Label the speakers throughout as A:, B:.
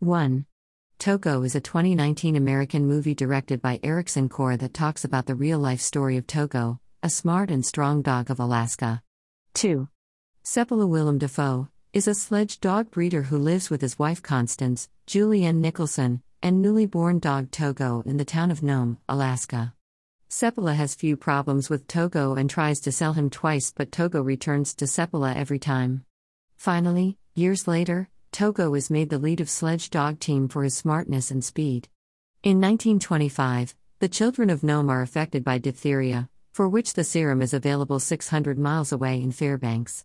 A: 1. Togo is a 2019 American movie directed by Ericson Core that talks about the real life story of Togo, a smart and strong dog of Alaska. 2. Seppala Willem Dafoe is a sledge dog breeder who lives with his wife Constance, Julianne Nicholson, and newly born dog Togo in the town of Nome, Alaska. Seppala has few problems with Togo and tries to sell him twice, but Togo returns to Seppala every time. Finally, years later, Togo is made the lead of sledge dog team for his smartness and speed. In 1925, the children of Nome are affected by diphtheria, for which the serum is available 600 miles away in Fairbanks.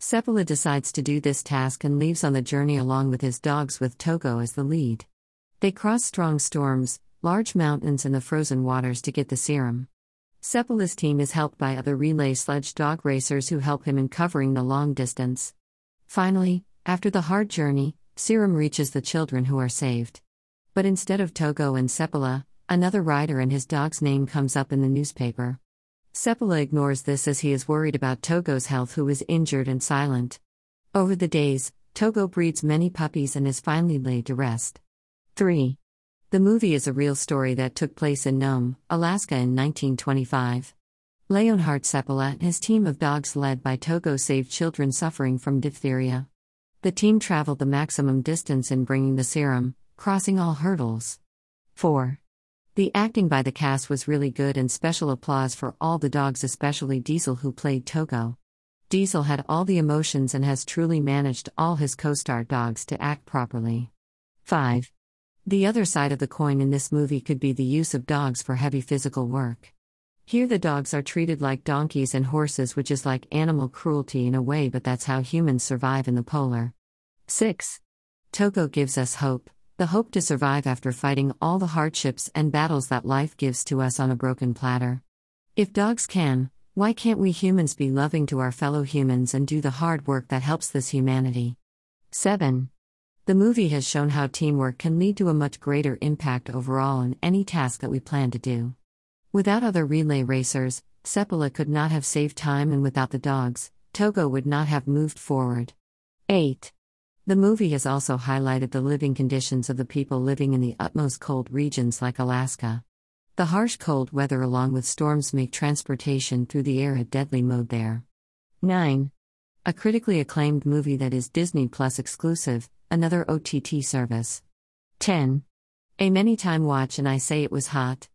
A: Seppala decides to do this task and leaves on the journey along with his dogs with Togo as the lead. They cross strong storms, large mountains, and the frozen waters to get the serum. Seppala's team is helped by other relay sledge dog racers who help him in covering the long distance. Finally, after the hard journey, serum reaches the children who are saved. But instead of Togo and Seppala, another rider and his dog's name comes up in the newspaper. Seppala ignores this as he is worried about Togo's health, who is injured and silent. Over the days, Togo breeds many puppies and is finally laid to rest. 3. The movie is a real story that took place in Nome, Alaska in 1925. Leonhard Seppala and his team of dogs led by Togo saved children suffering from diphtheria. The team traveled the maximum distance in bringing the serum, crossing all hurdles. 4. The acting by the cast was really good and special applause for all the dogs, especially Diesel, who played Togo. Diesel had all the emotions and has truly managed all his co star dogs to act properly. 5. The other side of the coin in this movie could be the use of dogs for heavy physical work. Here, the dogs are treated like donkeys and horses, which is like animal cruelty in a way, but that's how humans survive in the polar. 6. Togo gives us hope the hope to survive after fighting all the hardships and battles that life gives to us on a broken platter. If dogs can, why can't we humans be loving to our fellow humans and do the hard work that helps this humanity? 7. The movie has shown how teamwork can lead to a much greater impact overall in any task that we plan to do. Without other relay racers, Seppala could not have saved time, and without the dogs, Togo would not have moved forward. 8. The movie has also highlighted the living conditions of the people living in the utmost cold regions like Alaska. The harsh cold weather, along with storms, make transportation through the air a deadly mode there. 9. A critically acclaimed movie that is Disney Plus exclusive, another OTT service. 10. A many time watch, and I say it was hot.